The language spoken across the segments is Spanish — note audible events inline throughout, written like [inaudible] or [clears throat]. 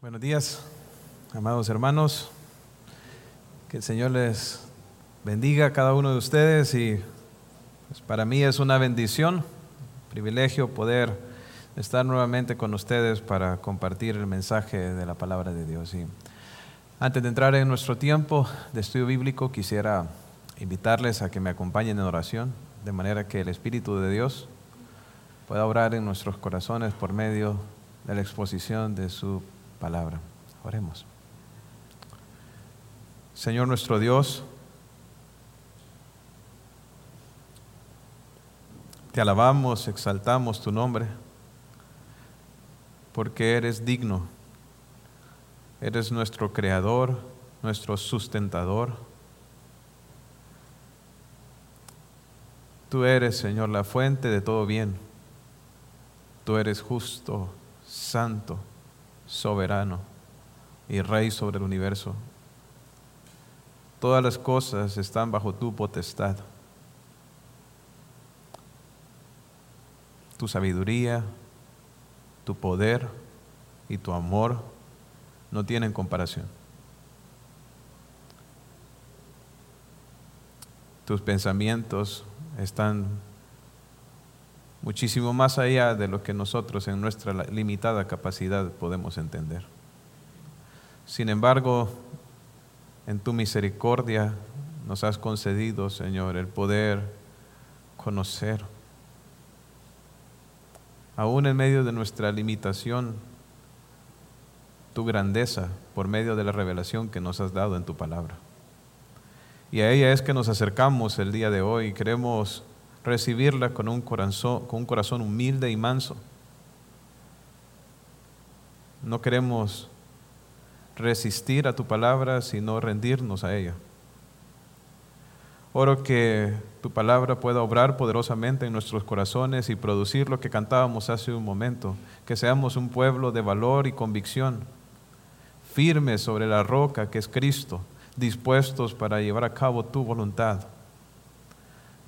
Buenos días, amados hermanos. Que el Señor les bendiga a cada uno de ustedes y pues, para mí es una bendición, privilegio poder estar nuevamente con ustedes para compartir el mensaje de la palabra de Dios. Antes de entrar en nuestro tiempo de estudio bíblico, quisiera invitarles a que me acompañen en oración, de manera que el Espíritu de Dios pueda obrar en nuestros corazones por medio de la exposición de su palabra. Oremos. Señor nuestro Dios, te alabamos, exaltamos tu nombre, porque eres digno, eres nuestro creador, nuestro sustentador. Tú eres, Señor, la fuente de todo bien. Tú eres justo, santo soberano y rey sobre el universo. Todas las cosas están bajo tu potestad. Tu sabiduría, tu poder y tu amor no tienen comparación. Tus pensamientos están muchísimo más allá de lo que nosotros en nuestra limitada capacidad podemos entender. Sin embargo, en tu misericordia nos has concedido, Señor, el poder conocer, aún en medio de nuestra limitación, tu grandeza por medio de la revelación que nos has dado en tu palabra. Y a ella es que nos acercamos el día de hoy queremos recibirla con un corazón, con un corazón humilde y manso. No queremos resistir a tu palabra, sino rendirnos a ella. Oro que tu palabra pueda obrar poderosamente en nuestros corazones y producir lo que cantábamos hace un momento, que seamos un pueblo de valor y convicción, firmes sobre la roca que es Cristo, dispuestos para llevar a cabo tu voluntad.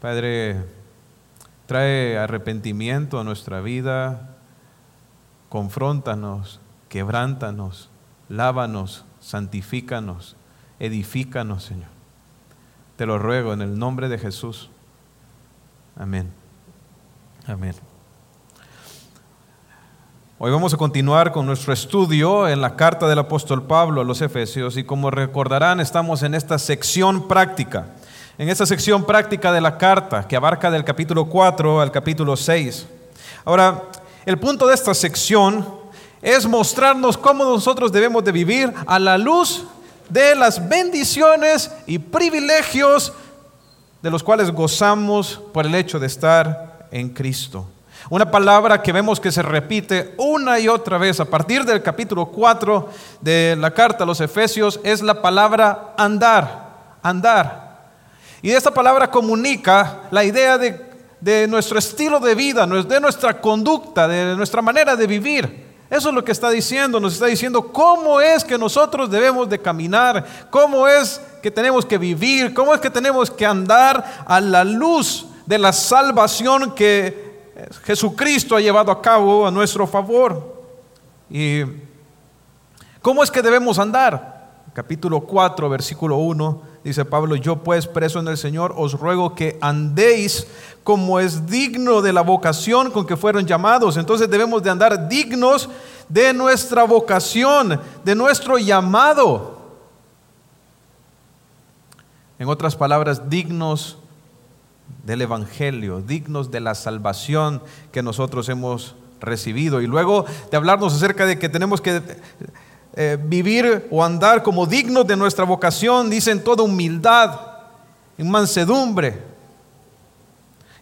Padre, trae arrepentimiento a nuestra vida, confróntanos, quebrántanos, lávanos, santifícanos, edifícanos, Señor. Te lo ruego en el nombre de Jesús. Amén. Amén. Hoy vamos a continuar con nuestro estudio en la carta del apóstol Pablo a los Efesios y como recordarán estamos en esta sección práctica en esta sección práctica de la carta que abarca del capítulo 4 al capítulo 6. Ahora, el punto de esta sección es mostrarnos cómo nosotros debemos de vivir a la luz de las bendiciones y privilegios de los cuales gozamos por el hecho de estar en Cristo. Una palabra que vemos que se repite una y otra vez a partir del capítulo 4 de la carta a los Efesios es la palabra andar, andar. Y esta palabra comunica la idea de, nuestro estilo de vida, de nuestra conducta, de nuestra manera de vivir. Eso es lo que está diciendo, nos está diciendo cómo es que nosotros debemos de caminar, cómo es que tenemos que vivir, cómo es que tenemos que andar a la luz de la salvación que Jesucristo ha llevado a cabo a nuestro favor. ¿Y cómo es que debemos andar? Capítulo 4, versículo 1 Dice Pablo, yo pues preso en el Señor os ruego que andéis como es digno de la vocación con que fueron llamados. Entonces debemos de andar dignos de nuestra vocación, de nuestro llamado. En otras palabras, dignos del Evangelio, dignos de la salvación que nosotros hemos recibido. Y luego de hablarnos acerca de que tenemos que eh, vivir o andar como dignos de nuestra vocación, dice en toda humildad, en mansedumbre.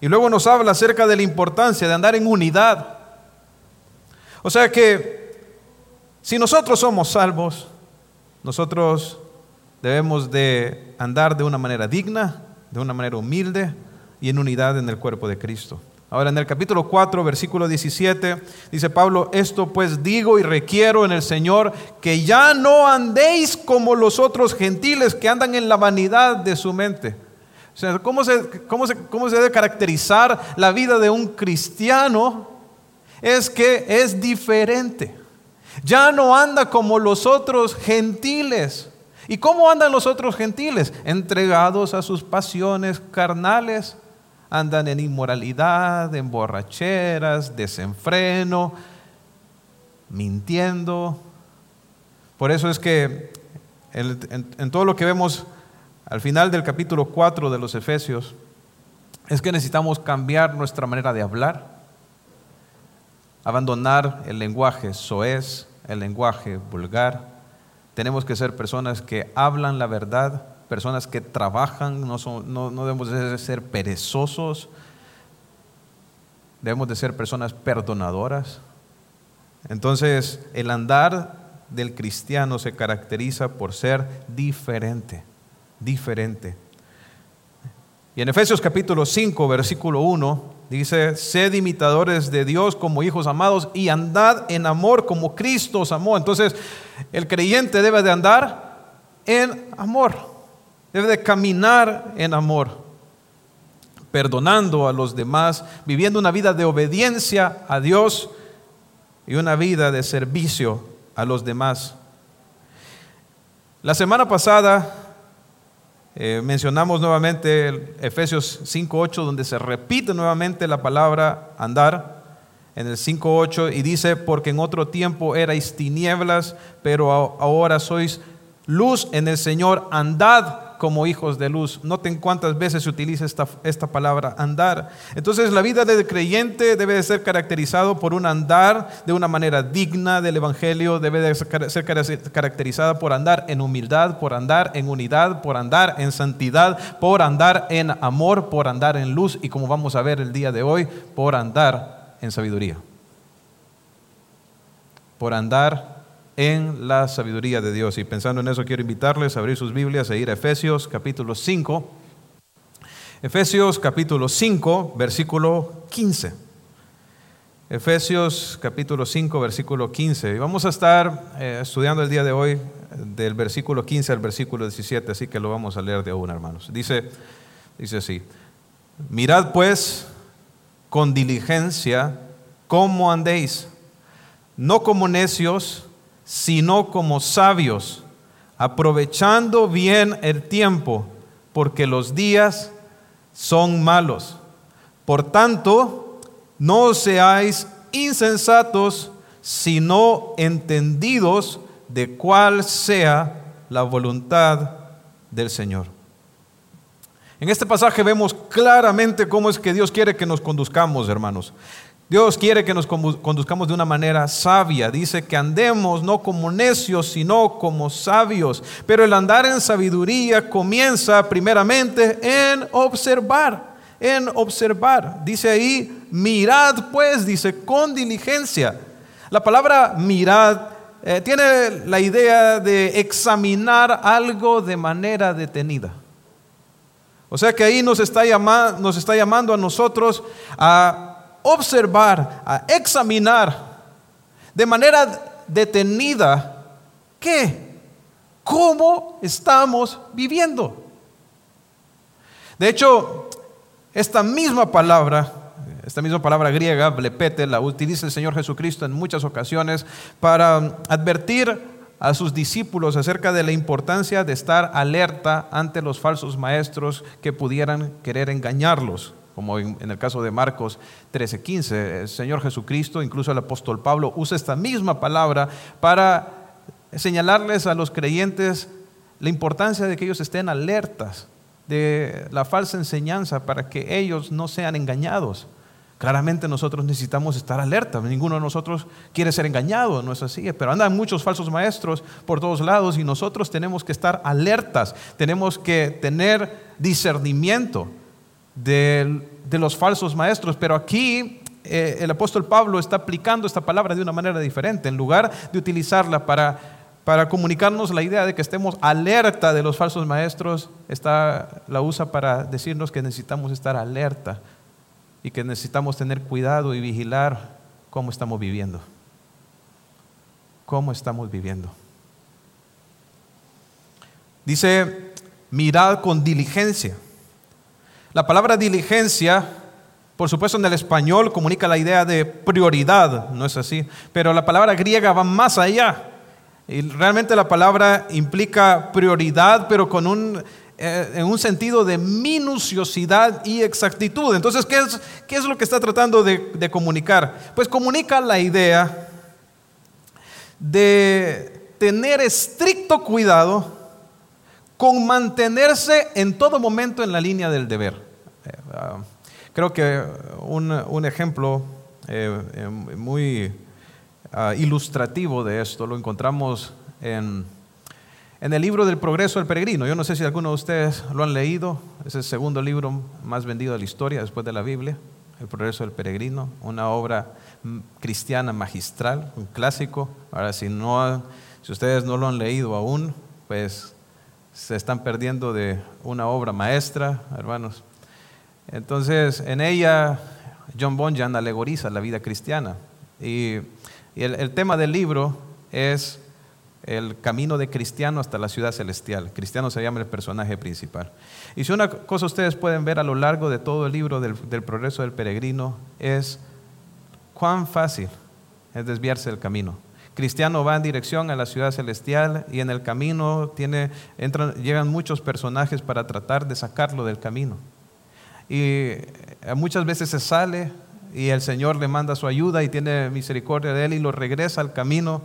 Y luego nos habla acerca de la importancia de andar en unidad. O sea que si nosotros somos salvos, nosotros debemos de andar de una manera digna, de una manera humilde y en unidad en el cuerpo de Cristo. Ahora en el capítulo 4, versículo 17, dice Pablo, esto pues digo y requiero en el Señor que ya no andéis como los otros gentiles que andan en la vanidad de su mente. O sea, ¿cómo se, cómo se, cómo se debe caracterizar la vida de un cristiano? Es que es diferente. Ya no anda como los otros gentiles. ¿Y cómo andan los otros gentiles? Entregados a sus pasiones carnales andan en inmoralidad, en borracheras, desenfreno, mintiendo. Por eso es que en, todo lo que vemos al final del capítulo 4 de los Efesios, es que necesitamos cambiar nuestra manera de hablar, abandonar el lenguaje soez, el lenguaje vulgar. Tenemos que ser personas que hablan la verdad personas que trabajan, no, no, debemos de ser perezosos, debemos de ser personas perdonadoras. Entonces, el andar del cristiano se caracteriza por ser diferente, diferente. Y en Efesios capítulo 5, versículo 1, dice, sed imitadores de Dios como hijos amados y andad en amor como Cristo os amó. Entonces, el creyente debe de andar en amor. Debe de caminar en amor, perdonando a los demás, viviendo una vida de obediencia a Dios y una vida de servicio a los demás. La semana pasada eh, mencionamos nuevamente Efesios 5.8, donde se repite nuevamente la palabra andar en el 5.8 y dice, porque en otro tiempo erais tinieblas, pero ahora sois luz en el Señor, andad como hijos de luz. Noten cuántas veces se utiliza esta, esta palabra, andar. Entonces la vida del creyente debe de ser caracterizado por un andar de una manera digna del Evangelio, debe de ser caracterizada por andar en humildad, por andar en unidad, por andar en santidad, por andar en amor, por andar en luz y como vamos a ver el día de hoy, por andar en sabiduría. Por andar en la sabiduría de Dios. Y pensando en eso, quiero invitarles a abrir sus Biblias e ir a Efesios capítulo 5. Efesios capítulo 5, versículo 15. Efesios capítulo 5, versículo 15. Y vamos a estar eh, estudiando el día de hoy del versículo 15 al versículo 17, así que lo vamos a leer de una, hermanos. Dice, dice así, mirad pues con diligencia cómo andéis, no como necios, sino como sabios, aprovechando bien el tiempo, porque los días son malos. Por tanto, no seáis insensatos, sino entendidos de cuál sea la voluntad del Señor. En este pasaje vemos claramente cómo es que Dios quiere que nos conduzcamos, hermanos. Dios quiere que nos conduzcamos de una manera sabia. Dice que andemos no como necios, sino como sabios. Pero el andar en sabiduría comienza primeramente en observar, en observar. Dice ahí, mirad pues, dice, con diligencia. La palabra mirad eh, tiene la idea de examinar algo de manera detenida. O sea que ahí nos está, nos está llamando a nosotros a observar, a examinar de manera detenida qué, cómo estamos viviendo. De hecho, esta misma palabra, esta misma palabra griega, blepete, la utiliza el Señor Jesucristo en muchas ocasiones para advertir a sus discípulos acerca de la importancia de estar alerta ante los falsos maestros que pudieran querer engañarlos como en, el caso de Marcos 13:15. El Señor Jesucristo, incluso el apóstol Pablo, usa esta misma palabra para señalarles a los creyentes la importancia de que ellos estén alertas de la falsa enseñanza para que ellos no sean engañados. Claramente nosotros necesitamos estar alerta. Ninguno de nosotros quiere ser engañado, no es así. Pero andan muchos falsos maestros por todos lados y nosotros tenemos que estar alertas. Tenemos que tener discernimiento de, los falsos maestros, pero aquí eh, el apóstol Pablo está aplicando esta palabra de una manera diferente. En lugar de utilizarla para, para comunicarnos la idea de que estemos alerta de los falsos maestros, está, la usa para decirnos que necesitamos estar alerta. y que necesitamos tener cuidado y vigilar cómo estamos viviendo. ¿Cómo estamos viviendo? Dice, mirad con diligencia. La palabra diligencia, por supuesto en el español comunica la idea de prioridad, no es así, pero la palabra griega va más allá. Y realmente la palabra implica prioridad, pero con un, eh, en un sentido de minuciosidad y exactitud. Entonces, ¿qué es, qué es lo que está tratando de, de comunicar? Pues comunica la idea de tener estricto cuidado con mantenerse en todo momento en la línea del deber. Eh, ah, creo que un, ejemplo eh, eh, muy ah, ilustrativo de esto lo encontramos en, en, el libro del Progreso del Peregrino. Yo no sé si alguno de ustedes lo han leído, es el segundo libro más vendido de la historia después de la Biblia, El Progreso del Peregrino, una obra cristiana magistral, un clásico. Ahora, si, no, si ustedes no lo han leído aún, pues se están perdiendo de una obra maestra, hermanos. Entonces, en ella, John Bunyan alegoriza la vida cristiana. Y, el, tema del libro es el camino de cristiano hasta la ciudad celestial. Cristiano se llama el personaje principal. Y si una cosa ustedes pueden ver a lo largo de todo el libro del, progreso del peregrino es cuán fácil es desviarse del camino. Cristiano va en dirección a la ciudad celestial y en el camino entran, llegan muchos personajes para tratar de sacarlo del camino. Y eh, muchas veces se sale y el Señor le manda su ayuda y tiene misericordia de él y lo regresa al camino.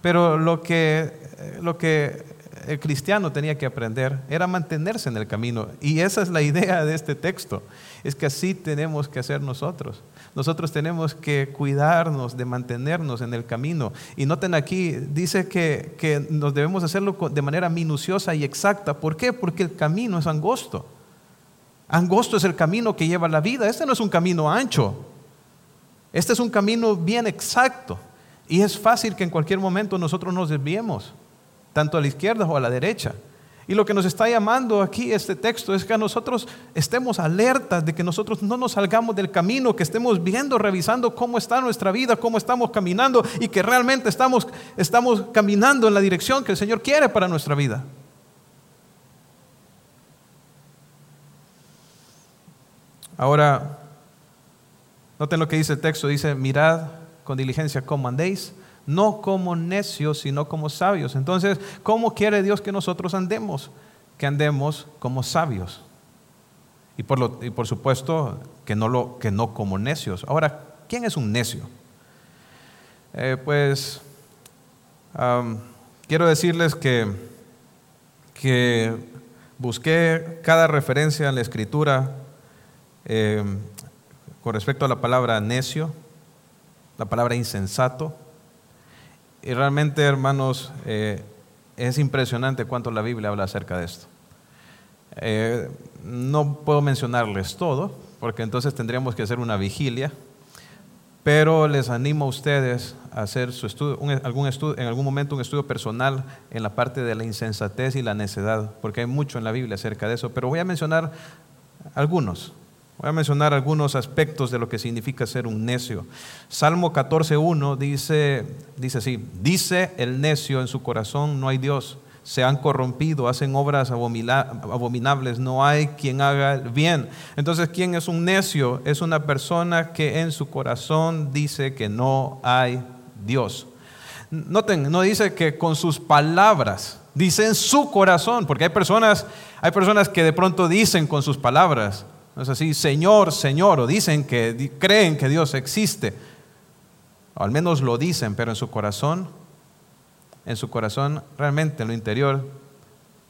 Pero lo que, eh, lo que el cristiano tenía que aprender era mantenerse en el camino. Y esa es la idea de este texto. Es que así tenemos que hacer nosotros. Nosotros tenemos que cuidarnos de mantenernos en el camino. Y noten aquí, dice que, que nos debemos hacerlo de manera minuciosa y exacta. ¿Por qué? Porque el camino es angosto. Angosto es el camino que lleva la vida. Este no es un camino ancho. Este es un camino bien exacto. Y es fácil que en cualquier momento nosotros nos desviemos, tanto a la izquierda o a la derecha. Y lo que nos está llamando aquí este texto es que nosotros estemos alertas de que nosotros no nos salgamos del camino, que estemos viendo, revisando cómo está nuestra vida, cómo estamos caminando y que realmente estamos, estamos caminando en la dirección que el Señor quiere para nuestra vida. Ahora, noten lo que dice el texto, dice, mirad con diligencia cómo andéis no como necios, sino como sabios. Entonces, ¿cómo quiere Dios que nosotros andemos? Que andemos como sabios. Y por, lo, y por supuesto, que no, lo, que no como necios. Ahora, ¿quién es un necio? Eh, pues, quiero decirles que, que busqué cada referencia en la escritura eh, con respecto a la palabra necio, la palabra insensato, y realmente, hermanos, eh, es impresionante cuánto la Biblia habla acerca de esto. Eh, no puedo mencionarles todo, porque entonces tendríamos que hacer una vigilia, pero les animo a ustedes a hacer estudio, algún estudio, en algún momento un estudio personal en la parte de la insensatez y la necedad, porque hay mucho en la Biblia acerca de eso, pero voy a mencionar algunos. Voy a mencionar algunos aspectos de lo que significa ser un necio. Salmo 14.1 dice, dice así, dice el necio en su corazón, no hay Dios. Se han corrompido, hacen obras abominables, no hay quien haga el bien. Entonces, ¿quién es un necio? Es una persona que en su corazón dice que no hay Dios. Noten, no dice que con sus palabras, dice en su corazón, porque hay personas, hay personas que de pronto dicen con sus palabras, no es así, Señor, Señor, o dicen que creen que Dios existe. O al menos lo dicen, pero en su corazón, en su corazón, realmente en lo interior,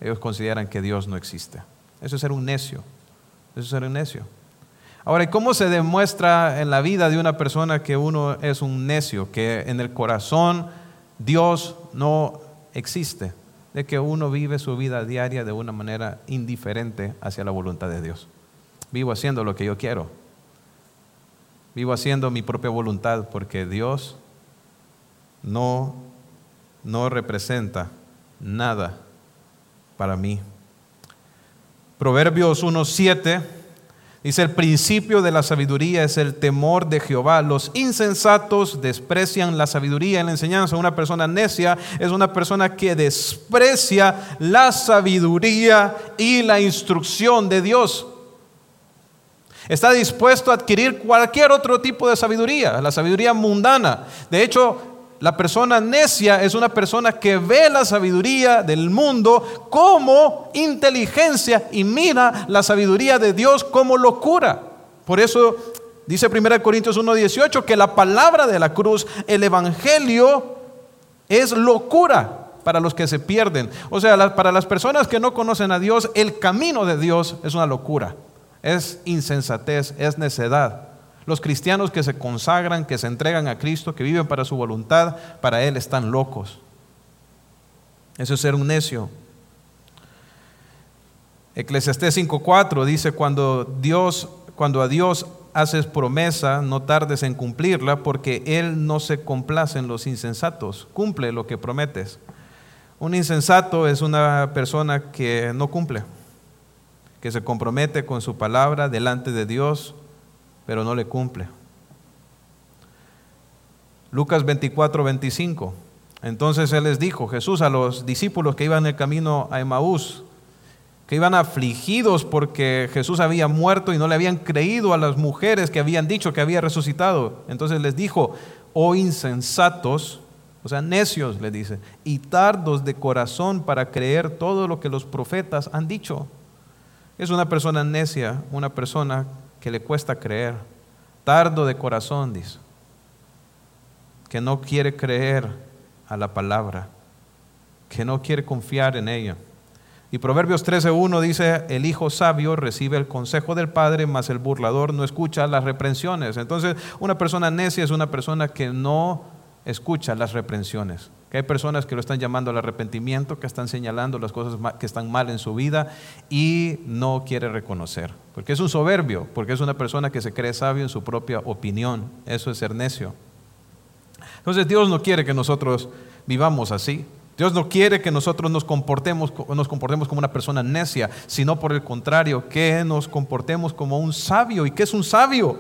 ellos consideran que Dios no existe. Eso es ser un necio. Eso es ser un necio. Ahora, ¿y cómo se demuestra en la vida de una persona que uno es un necio? Que en el corazón Dios no existe. De que uno vive su vida diaria de una manera indiferente hacia la voluntad de Dios. Vivo haciendo lo que yo quiero. Vivo haciendo mi propia voluntad porque Dios no, no representa nada para mí. Proverbios 1.7 Dice, el principio de la sabiduría es el temor de Jehová. Los insensatos desprecian la sabiduría y la enseñanza. Una persona necia es una persona que desprecia la sabiduría y la instrucción de Dios. Está dispuesto a adquirir cualquier otro tipo de sabiduría, la sabiduría mundana. De hecho, la persona necia es una persona que ve la sabiduría del mundo como inteligencia y mira la sabiduría de Dios como locura. Por eso dice 1 Corintios 1:18 que la palabra de la cruz, el evangelio, es locura para los que se pierden. O sea, para las personas que no conocen a Dios, el camino de Dios es una locura, es insensatez, es necedad. Los cristianos que se consagran, que se entregan a Cristo, que viven para su voluntad, para Él están locos. Eso es ser un necio. Eclesiastés 5:4 dice cuando Dios cuando a Dios haces promesa, no tardes en cumplirla, porque Él no se complace en los insensatos. Cumple lo que prometes. Un insensato es una persona que no cumple, que se compromete con su palabra delante de Dios, pero no le cumple. Lucas 24, 25. Entonces Él les dijo, Jesús a los discípulos que iban en el camino a Emaús, que iban afligidos porque Jesús había muerto y no le habían creído a las mujeres que habían dicho que había resucitado. Entonces les dijo, oh insensatos, o sea, necios, le dice, y tardos de corazón para creer todo lo que los profetas han dicho. Es una persona necia, una persona que le cuesta creer, tardo de corazón, dice, que no quiere creer a la palabra, que no quiere confiar en ella. Y Proverbios 13.1 dice, el hijo sabio recibe el consejo del padre, mas el burlador no escucha las reprensiones. Entonces, una persona necia es una persona que no escucha las reprensiones. Que hay personas que lo están llamando al arrepentimiento, que están señalando las cosas que están mal en su vida y no quiere reconocer. Porque es un soberbio, porque es una persona que se cree sabio en su propia opinión. Eso es ser necio. Entonces Dios no quiere que nosotros vivamos así. Dios no quiere que nosotros nos comportemos, nos comportemos como una persona necia, sino por el contrario, que nos comportemos como un sabio. ¿Y qué es un sabio?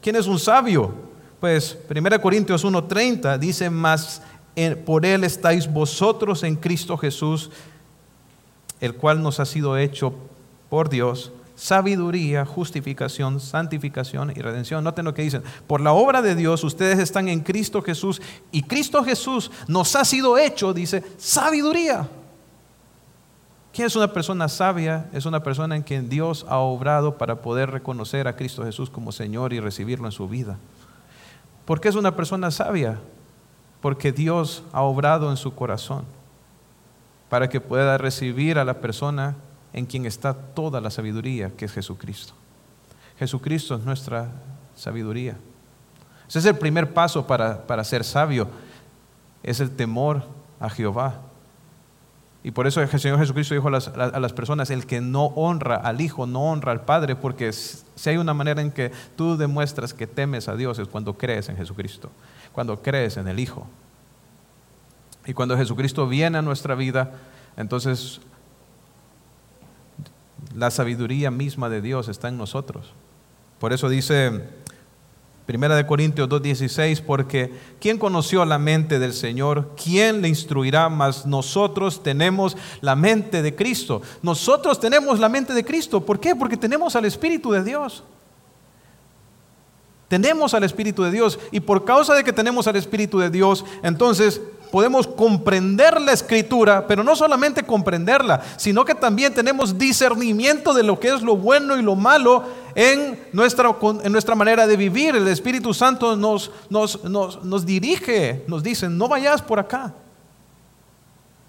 ¿Quién es un sabio? Pues 1 Corintios 1:30 dice, más por Él estáis vosotros en Cristo Jesús, el cual nos ha sido hecho por Dios sabiduría, justificación, santificación y redención. Noten lo que dicen. Por la obra de Dios ustedes están en Cristo Jesús y Cristo Jesús nos ha sido hecho, dice, sabiduría. ¿Quién es una persona sabia? Es una persona en quien Dios ha obrado para poder reconocer a Cristo Jesús como Señor y recibirlo en su vida. ¿Por qué es una persona sabia? Porque Dios ha obrado en su corazón para que pueda recibir a la persona en quien está toda la sabiduría, que es Jesucristo. Jesucristo es nuestra sabiduría. Ese es el primer paso para, ser sabio, es el temor a Jehová. Y por eso el Señor Jesucristo dijo a las, a las, personas, el que no honra al Hijo, no honra al Padre, porque si hay una manera en que tú demuestras que temes a Dios es cuando crees en Jesucristo cuando crees en el Hijo. Y cuando Jesucristo viene a nuestra vida, entonces la sabiduría misma de Dios está en nosotros. Por eso dice Primera de Corintios 2:16, porque ¿quién conoció la mente del Señor? ¿Quién le instruirá? Mas nosotros tenemos la mente de Cristo. Nosotros tenemos la mente de Cristo. ¿Por qué? Porque tenemos al Espíritu de Dios. Tenemos al Espíritu de Dios y por causa de que tenemos al Espíritu de Dios, entonces podemos comprender la escritura, pero no solamente comprenderla, sino que también tenemos discernimiento de lo que es lo bueno y lo malo en nuestra, en nuestra manera de vivir. El Espíritu Santo nos, nos, nos, nos dirige, nos dice, no vayas por acá.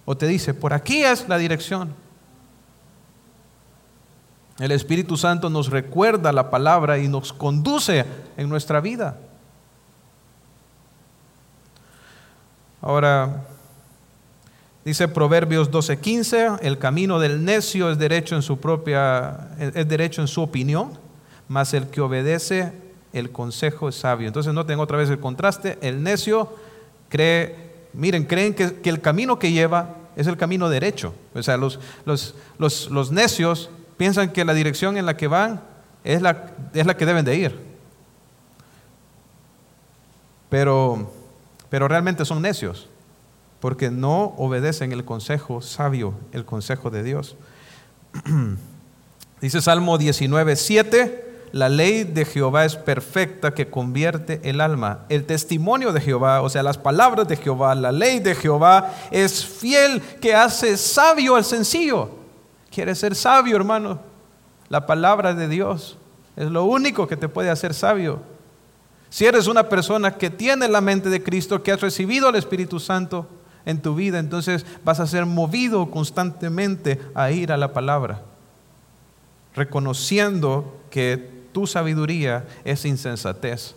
O te dice, por aquí es la dirección. El Espíritu Santo nos recuerda la palabra y nos conduce en nuestra vida. Ahora, dice Proverbios 12:15, el camino del necio es derecho en su propia, es derecho en su opinión, mas el que obedece el consejo es sabio. Entonces noten otra vez el contraste, el necio cree, miren, creen que, el camino que lleva es el camino derecho. O sea, los, los, los, los necios piensan que la dirección en la que van es la, es la que deben de ir. Pero, pero realmente son necios, porque no obedecen el consejo sabio, el consejo de Dios. [clears throat] Dice Salmo 19, 7. La ley de Jehová es perfecta que convierte el alma. El testimonio de Jehová, o sea, las palabras de Jehová, la ley de Jehová es fiel que hace sabio al sencillo. ¿Quieres ser sabio, hermano? La palabra de Dios es lo único que te puede hacer sabio. Si eres una persona que tiene la mente de Cristo, que has recibido al Espíritu Santo en tu vida, entonces vas a ser movido constantemente a ir a la palabra, reconociendo que tu sabiduría es insensatez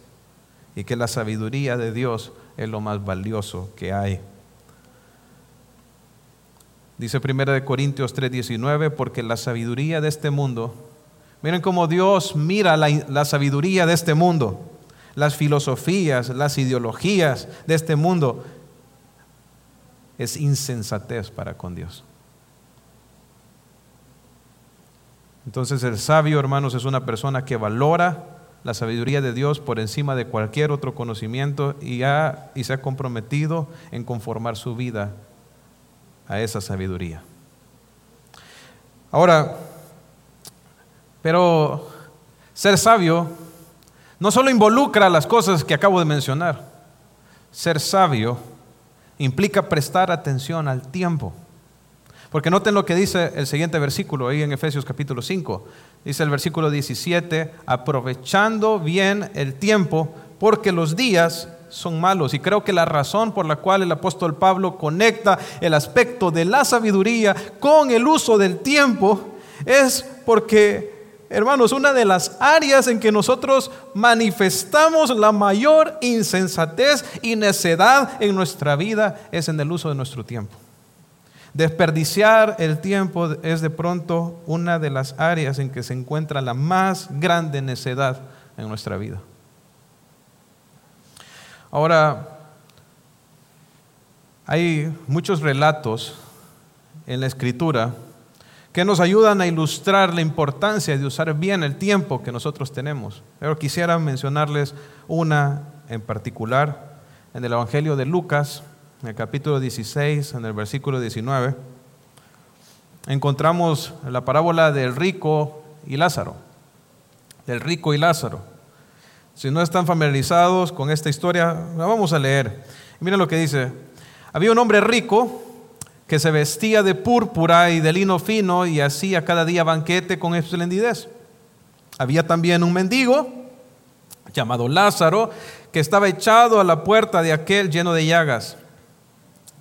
y que la sabiduría de Dios es lo más valioso que hay. Dice 1 Corintios 3:19, porque la sabiduría de este mundo, miren cómo Dios mira la, la sabiduría de este mundo, las filosofías, las ideologías de este mundo, es insensatez para con Dios. Entonces el sabio, hermanos, es una persona que valora la sabiduría de Dios por encima de cualquier otro conocimiento y, ha, y se ha comprometido en conformar su vida a esa sabiduría. Ahora, pero ser sabio no solo involucra las cosas que acabo de mencionar, ser sabio implica prestar atención al tiempo. Porque noten lo que dice el siguiente versículo, ahí en Efesios capítulo 5. Dice el versículo 17, aprovechando bien el tiempo, porque los días son malos. Y creo que la razón por la cual el apóstol Pablo conecta el aspecto de la sabiduría con el uso del tiempo es porque, hermanos, una de las áreas en que nosotros manifestamos la mayor insensatez y necedad en nuestra vida es en el uso de nuestro tiempo. Desperdiciar el tiempo es de pronto una de las áreas en que se encuentra la más grande necedad en nuestra vida. Ahora, hay muchos relatos en la escritura que nos ayudan a ilustrar la importancia de usar bien el tiempo que nosotros tenemos. Pero quisiera mencionarles una en particular en el Evangelio de Lucas, en el capítulo 16, en el versículo 19, encontramos la parábola del rico y Lázaro. Del rico y Lázaro. Si no están familiarizados con esta historia, la vamos a leer. Miren lo que dice. Había un hombre rico que se vestía de púrpura y de lino fino y hacía cada día banquete con esplendidez. Había también un mendigo llamado Lázaro que estaba echado a la puerta de aquel lleno de llagas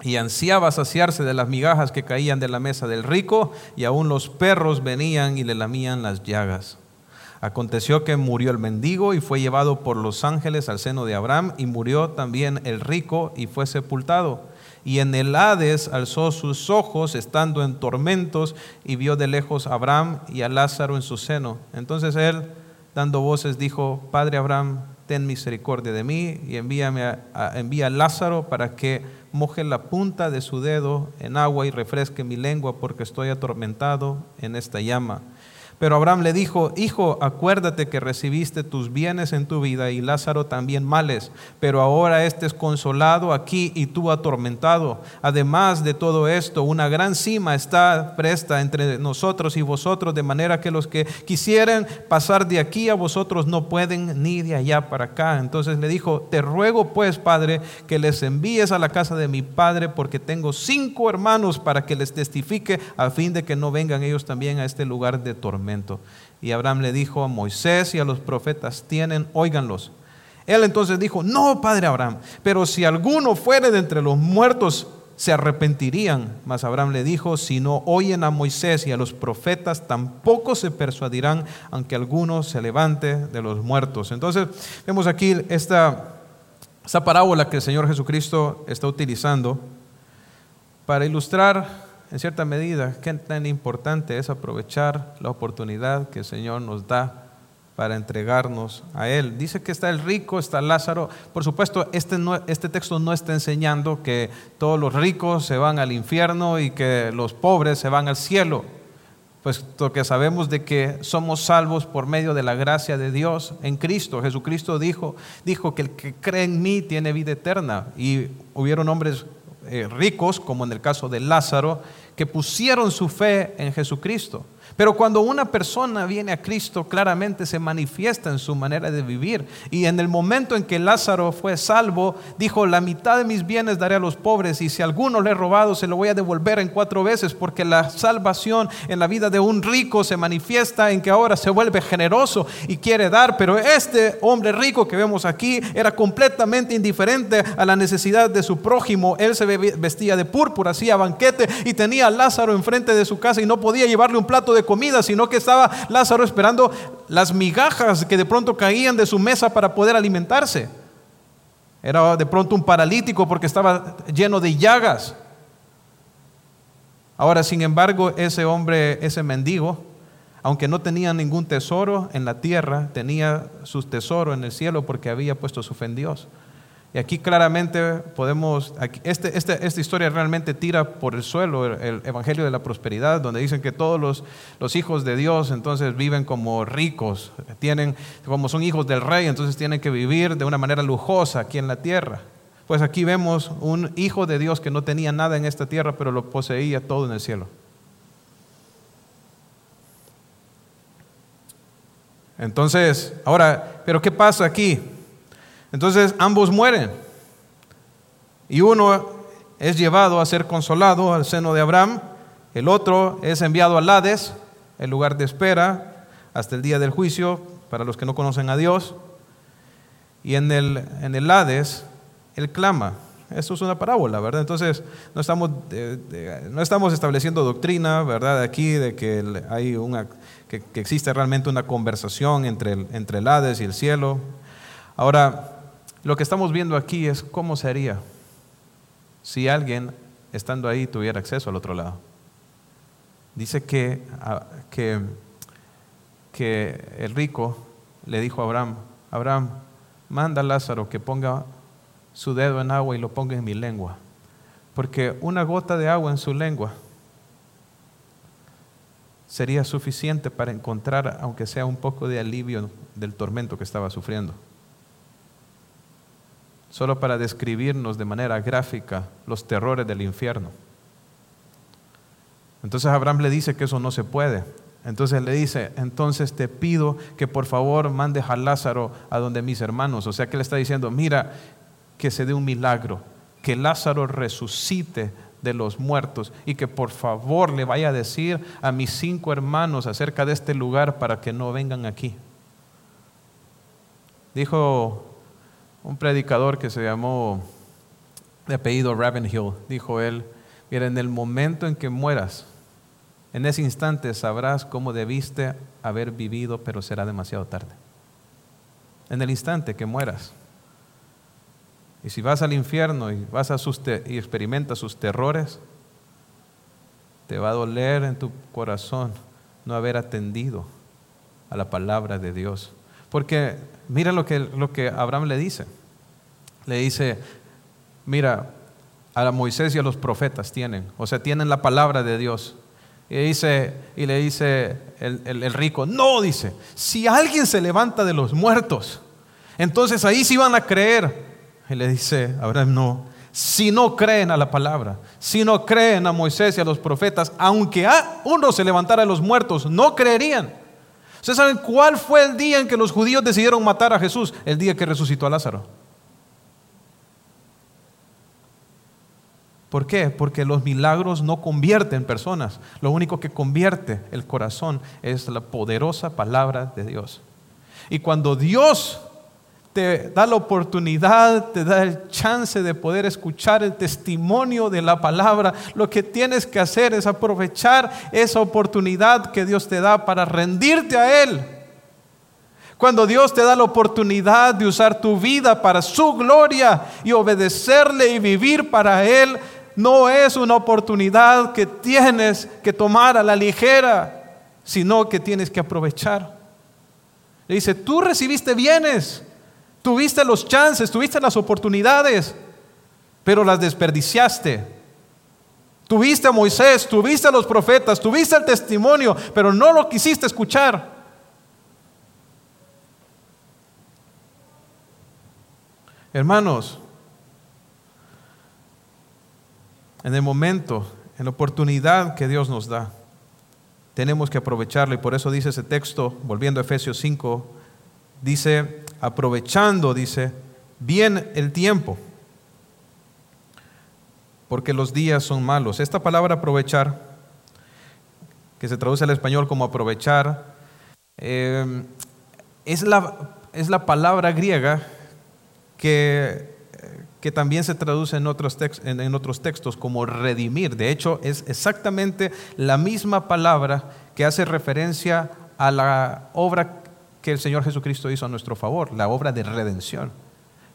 y ansiaba saciarse de las migajas que caían de la mesa del rico, y aún los perros venían y le lamían las llagas. Aconteció que murió el mendigo y fue llevado por los ángeles al seno de Abraham, y murió también el rico y fue sepultado. Y en el Hades alzó sus ojos, estando en tormentos, y vio de lejos a Abraham y a Lázaro en su seno. Entonces él, dando voces, dijo, Padre Abraham, ten misericordia de mí y envíame envía a Lázaro para que moje la punta de su dedo en agua y refresque mi lengua porque estoy atormentado en esta llama. Pero Abraham le dijo, Hijo, acuérdate que recibiste tus bienes en tu vida y Lázaro también males, pero ahora este es consolado aquí y tú atormentado. Además de todo esto, una gran cima está presta entre nosotros y vosotros, de manera que los que quisieran pasar de aquí a vosotros no pueden ni de allá para acá. Entonces le dijo, te ruego pues, Padre, que les envíes a la casa de mi Padre, porque tengo cinco hermanos para que les testifique, a fin de que no vengan ellos también a este lugar de tormento. Y Abraham le dijo a Moisés y a los profetas, tienen, óiganlos. Él entonces dijo, no, padre Abraham, pero si alguno fuere de entre los muertos, se arrepentirían. Mas Abraham le dijo, si no oyen a Moisés y a los profetas, tampoco se persuadirán, aunque alguno se levante de los muertos. Entonces, vemos aquí esta, esta parábola que el Señor Jesucristo está utilizando para ilustrar en cierta medida, qué tan importante es aprovechar la oportunidad que el Señor nos da para entregarnos a Él. Dice que está el rico, está Lázaro. Por supuesto, este, este texto no está enseñando que todos los ricos se van al infierno y que los pobres se van al cielo. puesto que sabemos de que somos salvos por medio de la gracia de Dios en Cristo. Jesucristo dijo, dijo que el que cree en mí tiene vida eterna. Y hubieron hombres eh, ricos, como en el caso de Lázaro, que pusieron su fe en Jesucristo. Pero cuando una persona viene a Cristo, claramente se manifiesta en su manera de vivir. Y en el momento en que Lázaro fue salvo, dijo, la mitad de mis bienes daré a los pobres y si alguno le he robado, se lo voy a devolver en cuatro veces, porque la salvación en la vida de un rico se manifiesta en que ahora se vuelve generoso y quiere dar. Pero este hombre rico que vemos aquí era completamente indiferente a la necesidad de su prójimo. Él se vestía de púrpura, hacía banquete y tenía a Lázaro enfrente de su casa y no podía llevarle un plato de comida, sino que estaba Lázaro esperando las migajas que de pronto caían de su mesa para poder alimentarse. Era de pronto un paralítico porque estaba lleno de llagas. Ahora, sin embargo, ese hombre, ese mendigo, aunque no tenía ningún tesoro en la tierra, tenía su tesoro en el cielo porque había puesto su fe en Dios. Y aquí claramente podemos, este, este, esta historia realmente tira por el suelo el, Evangelio de la Prosperidad, donde dicen que todos los, los, hijos de Dios entonces viven como ricos, tienen, como son hijos del rey, entonces tienen que vivir de una manera lujosa aquí en la tierra. Pues aquí vemos un hijo de Dios que no tenía nada en esta tierra, pero lo poseía todo en el cielo. Entonces, ahora, ¿pero qué pasa aquí? Entonces ambos mueren. Y uno es llevado a ser consolado al seno de Abraham, el otro es enviado al Hades, el lugar de espera, hasta el día del juicio, para los que no conocen a Dios. Y en el, en el Hades, él clama. Esto es una parábola, ¿verdad? Entonces, no estamos, no estamos estableciendo doctrina, ¿verdad? Aquí de que hay una, que, existe realmente una conversación entre el, entre el Hades y el cielo. Ahora, lo que estamos viendo aquí es cómo sería si alguien estando ahí tuviera acceso al otro lado. Dice que, que, que el rico le dijo a Abraham, Abraham, manda a Lázaro que ponga su dedo en agua y lo ponga en mi lengua, porque una gota de agua en su lengua sería suficiente para encontrar, aunque sea un poco de alivio del tormento que estaba sufriendo solo para describirnos de manera gráfica los terrores del infierno. Entonces Abraham le dice que eso no se puede. Entonces le dice, entonces te pido que por favor mandes a Lázaro a donde mis hermanos. O sea que le está diciendo, mira, que se dé un milagro, que Lázaro resucite de los muertos y que por favor le vaya a decir a mis cinco hermanos acerca de este lugar para que no vengan aquí. Dijo un predicador que se llamó de apellido Ravenhill, dijo él, mira, en el momento en que mueras, en ese instante sabrás cómo debiste haber vivido, pero será demasiado tarde. En el instante que mueras. Y si vas al infierno y vas a sus y experimentas sus terrores, te va a doler en tu corazón no haber atendido a la palabra de Dios. Porque mira lo que, lo que Abraham le dice. Le dice, mira, a Moisés y a los profetas tienen, o sea, tienen la palabra de Dios. Y, dice, y le dice el, el, rico, no, dice, si alguien se levanta de los muertos, entonces ahí sí van a creer. Y le dice, Abraham, no, si no creen a la palabra, si no creen a Moisés y a los profetas, aunque uno se levantara de los muertos, no creerían. ¿Ustedes saben cuál fue el día en que los judíos decidieron matar a Jesús? El día que resucitó a Lázaro. ¿Por qué? Porque los milagros no convierten personas. Lo único que convierte el corazón es la poderosa palabra de Dios. Y cuando Dios te da la oportunidad, te da el chance de poder escuchar el testimonio de la palabra, lo que tienes que hacer es aprovechar esa oportunidad que Dios te da para rendirte a Él. Cuando Dios te da la oportunidad de usar tu vida para su gloria y obedecerle y vivir para Él, no es una oportunidad que tienes que tomar a la ligera, sino que tienes que aprovechar. Le dice, tú recibiste bienes, Tuviste los chances, tuviste las oportunidades, pero las desperdiciaste. Tuviste a Moisés, tuviste a los profetas, tuviste el testimonio, pero no lo quisiste escuchar. Hermanos, en el momento, en la oportunidad que Dios nos da, tenemos que aprovecharlo y por eso dice ese texto, volviendo a Efesios 5, dice, aprovechando, dice, bien el tiempo, porque los días son malos. Esta palabra aprovechar, que se traduce al español como aprovechar, eh, es, la, es la palabra griega que, que también se traduce en otros, en otros textos como redimir. De hecho, es exactamente la misma palabra que hace referencia a la obra que el Señor Jesucristo hizo a nuestro favor, la obra de redención.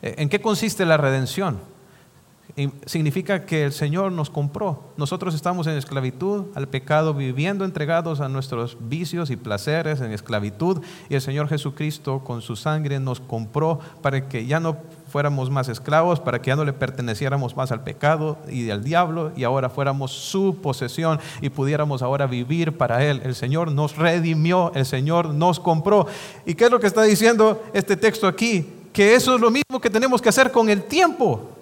Eh, ¿En qué consiste la redención? significa que el Señor nos compró. Nosotros estamos en esclavitud al pecado, viviendo entregados a nuestros vicios y placeres en esclavitud, y el Señor Jesucristo con su sangre nos compró para que ya no fuéramos más esclavos, para que ya no le perteneciéramos más al pecado y al diablo, y ahora fuéramos su posesión y pudiéramos ahora vivir para Él. El Señor nos redimió, el Señor nos compró. ¿Y qué es lo que está diciendo este texto aquí? Que eso es lo mismo que tenemos que hacer con el tiempo.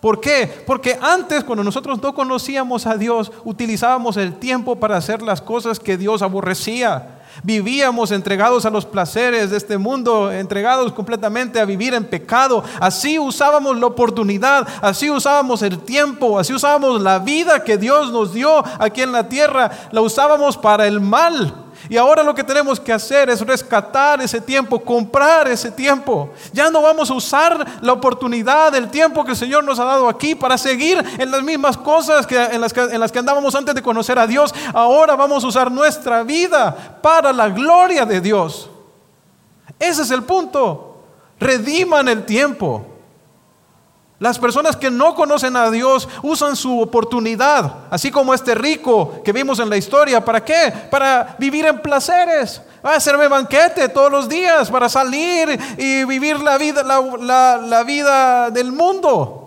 ¿Por qué? Porque antes, cuando nosotros no conocíamos a Dios, utilizábamos el tiempo para hacer las cosas que Dios aborrecía. Vivíamos entregados a los placeres de este mundo, entregados completamente a vivir en pecado. Así usábamos la oportunidad, así usábamos el tiempo, así usábamos la vida que Dios nos dio aquí en la tierra. La usábamos para el mal. Y ahora lo que tenemos que hacer es rescatar ese tiempo, comprar ese tiempo. Ya no vamos a usar la oportunidad del tiempo que el Señor nos ha dado aquí para seguir en las mismas cosas que, en, las que, en las que andábamos antes de conocer a Dios. Ahora vamos a usar nuestra vida para la gloria de Dios. Ese es el punto. Rediman el tiempo. Las personas que no conocen a Dios usan su oportunidad, así como este rico que vimos en la historia. ¿Para qué? Para vivir en placeres, hacerme banquete todos los días, para salir y vivir la vida, la, vida del mundo.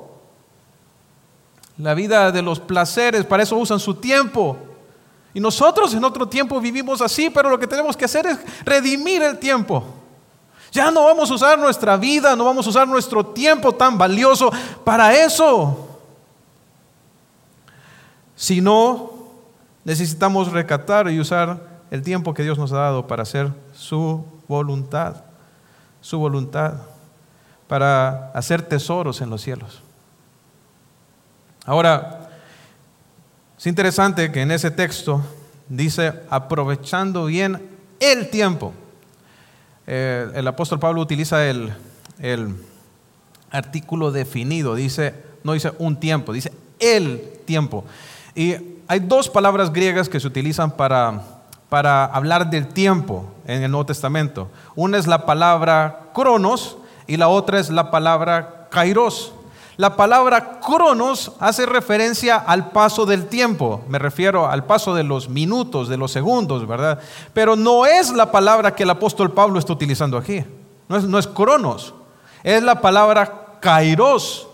La vida de los placeres, para eso usan su tiempo. Y nosotros en otro tiempo vivimos así, pero lo que tenemos que hacer es redimir el tiempo. Ya no vamos a usar nuestra vida, no vamos a usar nuestro tiempo tan valioso para eso. Si no, necesitamos recatar y usar el tiempo que Dios nos ha dado para hacer su voluntad, su voluntad, para hacer tesoros en los cielos. Ahora, es interesante que en ese texto dice, aprovechando bien el tiempo. Eh, el apóstol Pablo utiliza el, artículo definido, dice, no dice un tiempo, dice el tiempo. Y hay dos palabras griegas que se utilizan para, para hablar del tiempo en el Nuevo Testamento. Una es la palabra cronos y la otra es la palabra kairos. La palabra cronos hace referencia al paso del tiempo, me refiero al paso de los minutos, de los segundos, ¿verdad? Pero no es la palabra que el apóstol Pablo está utilizando aquí, no es, no es cronos, es la palabra kairos.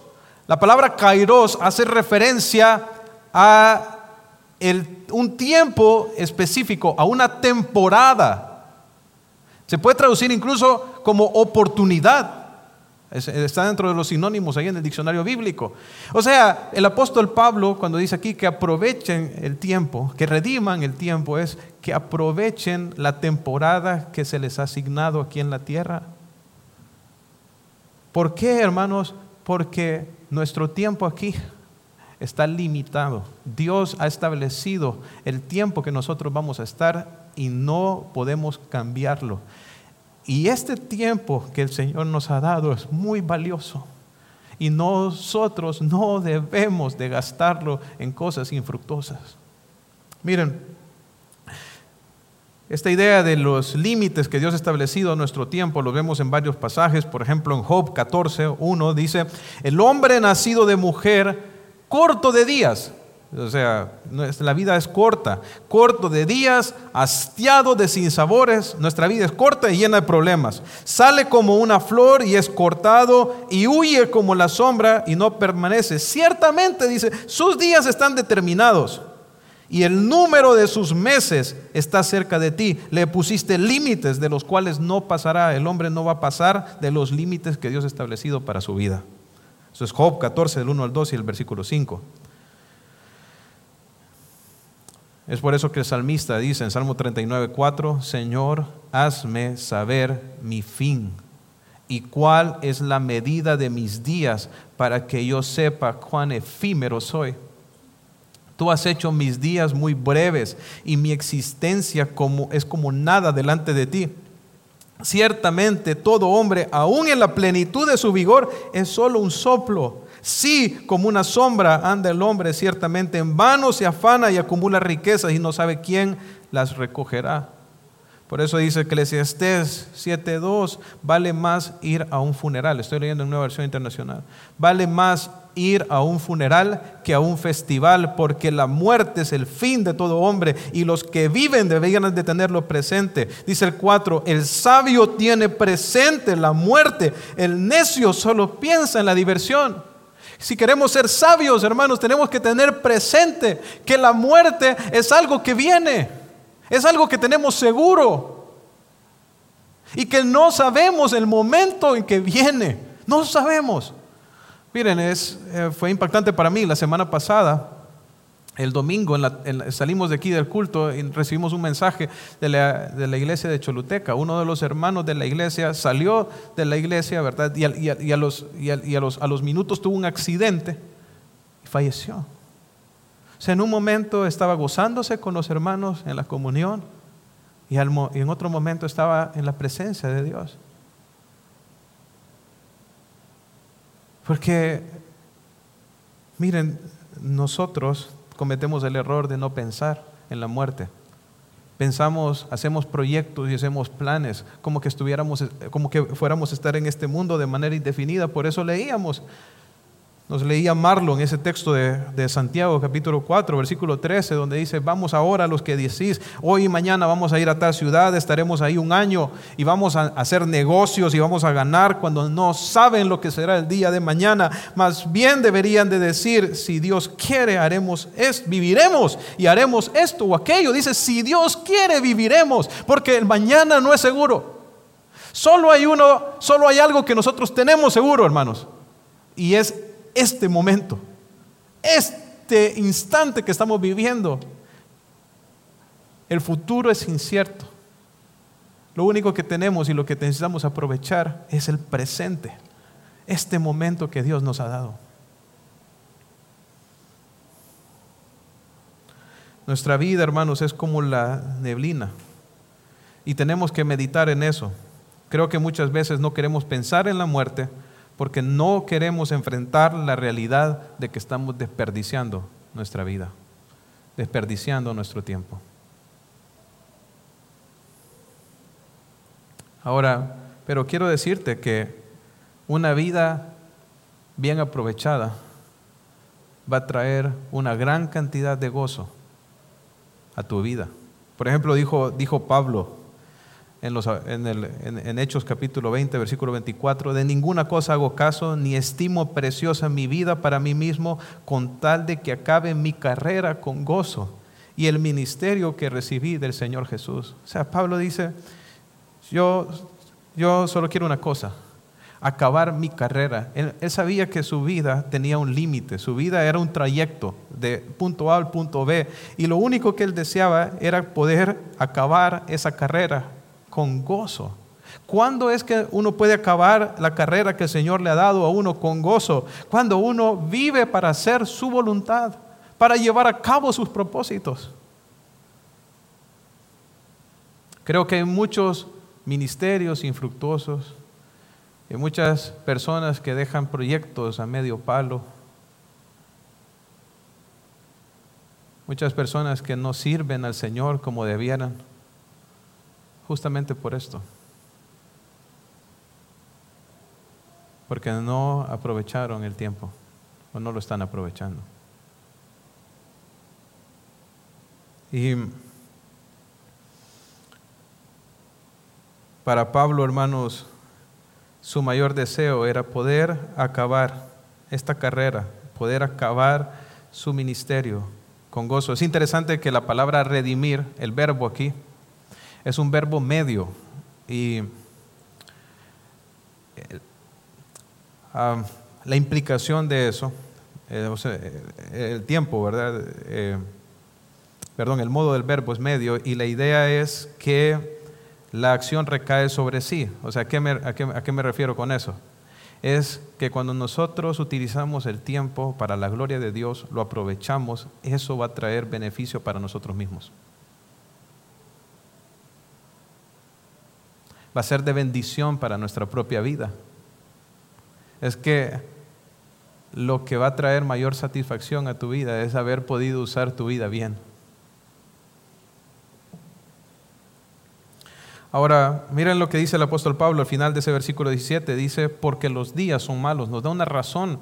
La palabra kairos hace referencia a un tiempo específico, a una temporada. Se puede traducir incluso como oportunidad. Está dentro de los sinónimos ahí en el diccionario bíblico. O sea, el apóstol Pablo cuando dice aquí que aprovechen el tiempo, que rediman el tiempo, es que aprovechen la temporada que se les ha asignado aquí en la tierra. ¿Por qué, hermanos? Porque nuestro tiempo aquí está limitado. Dios ha establecido el tiempo que nosotros vamos a estar y no podemos cambiarlo. Y este tiempo que el Señor nos ha dado es muy valioso. Y nosotros no debemos de gastarlo en cosas infructuosas. Miren, esta idea de los límites que Dios ha establecido a nuestro tiempo lo vemos en varios pasajes. Por ejemplo, en Job 14, 1 dice, el hombre nacido de mujer, corto de días. O sea, la vida es corta, corto de días, hastiado de sinsabores. Nuestra vida es corta y llena de problemas. Sale como una flor y es cortado y huye como la sombra y no permanece. Ciertamente, dice, sus días están determinados y el número de sus meses está cerca de ti. Le pusiste límites de los cuales no pasará. El hombre no va a pasar de los límites que Dios ha establecido para su vida. Eso es Job 14, del 1 al 2 y el versículo 5. Es por eso que el salmista dice en Salmo 39, 4, Señor, hazme saber mi fin y cuál es la medida de mis días para que yo sepa cuán efímero soy. Tú has hecho mis días muy breves y mi existencia como, es como nada delante de ti. Ciertamente todo hombre, aún en la plenitud de su vigor, es solo un soplo Sí, como una sombra anda el hombre, ciertamente en vano se afana y acumula riquezas y no sabe quién las recogerá. Por eso dice Eclesiastés 7.2, vale más ir a un funeral. Estoy leyendo en una versión internacional. Vale más ir a un funeral que a un festival, porque la muerte es el fin de todo hombre y los que viven deberían de tenerlo presente. Dice el 4, el sabio tiene presente la muerte, el necio solo piensa en la diversión. Si queremos ser sabios, hermanos, tenemos que tener presente que la muerte es algo que viene, es algo que tenemos seguro y que no sabemos el momento en que viene, no sabemos. Miren, eh, fue impactante para mí la semana pasada el domingo salimos de aquí del culto y recibimos un mensaje de la, iglesia de Choluteca. Uno de los hermanos de la iglesia salió de la iglesia, ¿verdad? Y, a, los, minutos tuvo un accidente y falleció. O sea, en un momento estaba gozándose con los hermanos en la comunión y en otro momento estaba en la presencia de Dios. Porque, miren, nosotros cometemos el error de no pensar en la muerte. Pensamos, hacemos proyectos y hacemos planes como que estuviéramos, como que fuéramos a estar en este mundo de manera indefinida. Por eso leíamos nos leía Marlon ese texto de, Santiago capítulo 4, versículo 13, donde dice, vamos ahora los que decís, hoy y mañana vamos a ir a tal ciudad, estaremos ahí un año y vamos a hacer negocios y vamos a ganar cuando no saben lo que será el día de mañana. Más bien deberían de decir, si Dios quiere, haremos es, viviremos y haremos esto o aquello. Dice, si Dios quiere, viviremos, porque el mañana no es seguro. Solo hay uno, solo hay algo que nosotros tenemos seguro, hermanos, y es este momento, este instante que estamos viviendo. El futuro es incierto. Lo único que tenemos y lo que necesitamos aprovechar es el presente, este momento que Dios nos ha dado. Nuestra vida, hermanos, es como la neblina y tenemos que meditar en eso. Creo que muchas veces no queremos pensar en la muerte porque no queremos enfrentar la realidad de que estamos desperdiciando nuestra vida, desperdiciando nuestro tiempo. Ahora, pero quiero decirte que una vida bien aprovechada va a traer una gran cantidad de gozo a tu vida. Por ejemplo, dijo, dijo Pablo, en, Hechos capítulo 20, versículo 24, de ninguna cosa hago caso, ni estimo preciosa mi vida para mí mismo, con tal de que acabe mi carrera con gozo y el ministerio que recibí del Señor Jesús. O sea, Pablo dice, yo, yo solo quiero una cosa, acabar mi carrera. Él, él, sabía que su vida tenía un límite, su vida era un trayecto de punto A al punto B, y lo único que él deseaba era poder acabar esa carrera con gozo. ¿Cuándo es que uno puede acabar la carrera que el Señor le ha dado a uno con gozo? Cuando uno vive para hacer su voluntad, para llevar a cabo sus propósitos. Creo que hay muchos ministerios infructuosos, hay muchas personas que dejan proyectos a medio palo, muchas personas que no sirven al Señor como debieran justamente por esto. Porque no aprovecharon el tiempo o no lo están aprovechando. Y para Pablo, hermanos, su mayor deseo era poder acabar esta carrera, poder acabar su ministerio con gozo. Es interesante que la palabra redimir, el verbo aquí, es un verbo medio y eh, ah, la implicación de eso, eh, eh, el tiempo, ¿verdad? perdón, el modo del verbo es medio y la idea es que la acción recae sobre sí. O sea, ¿a qué me refiero con eso? es que cuando nosotros utilizamos el tiempo para la gloria de Dios, lo aprovechamos, eso va a traer beneficio para nosotros mismos. Va a ser de bendición para nuestra propia vida. Es que lo que va a traer mayor satisfacción a tu vida es haber podido usar tu vida bien. Ahora, miren lo que dice el apóstol Pablo al final de ese versículo 17. Dice, porque los días son malos. Nos da una razón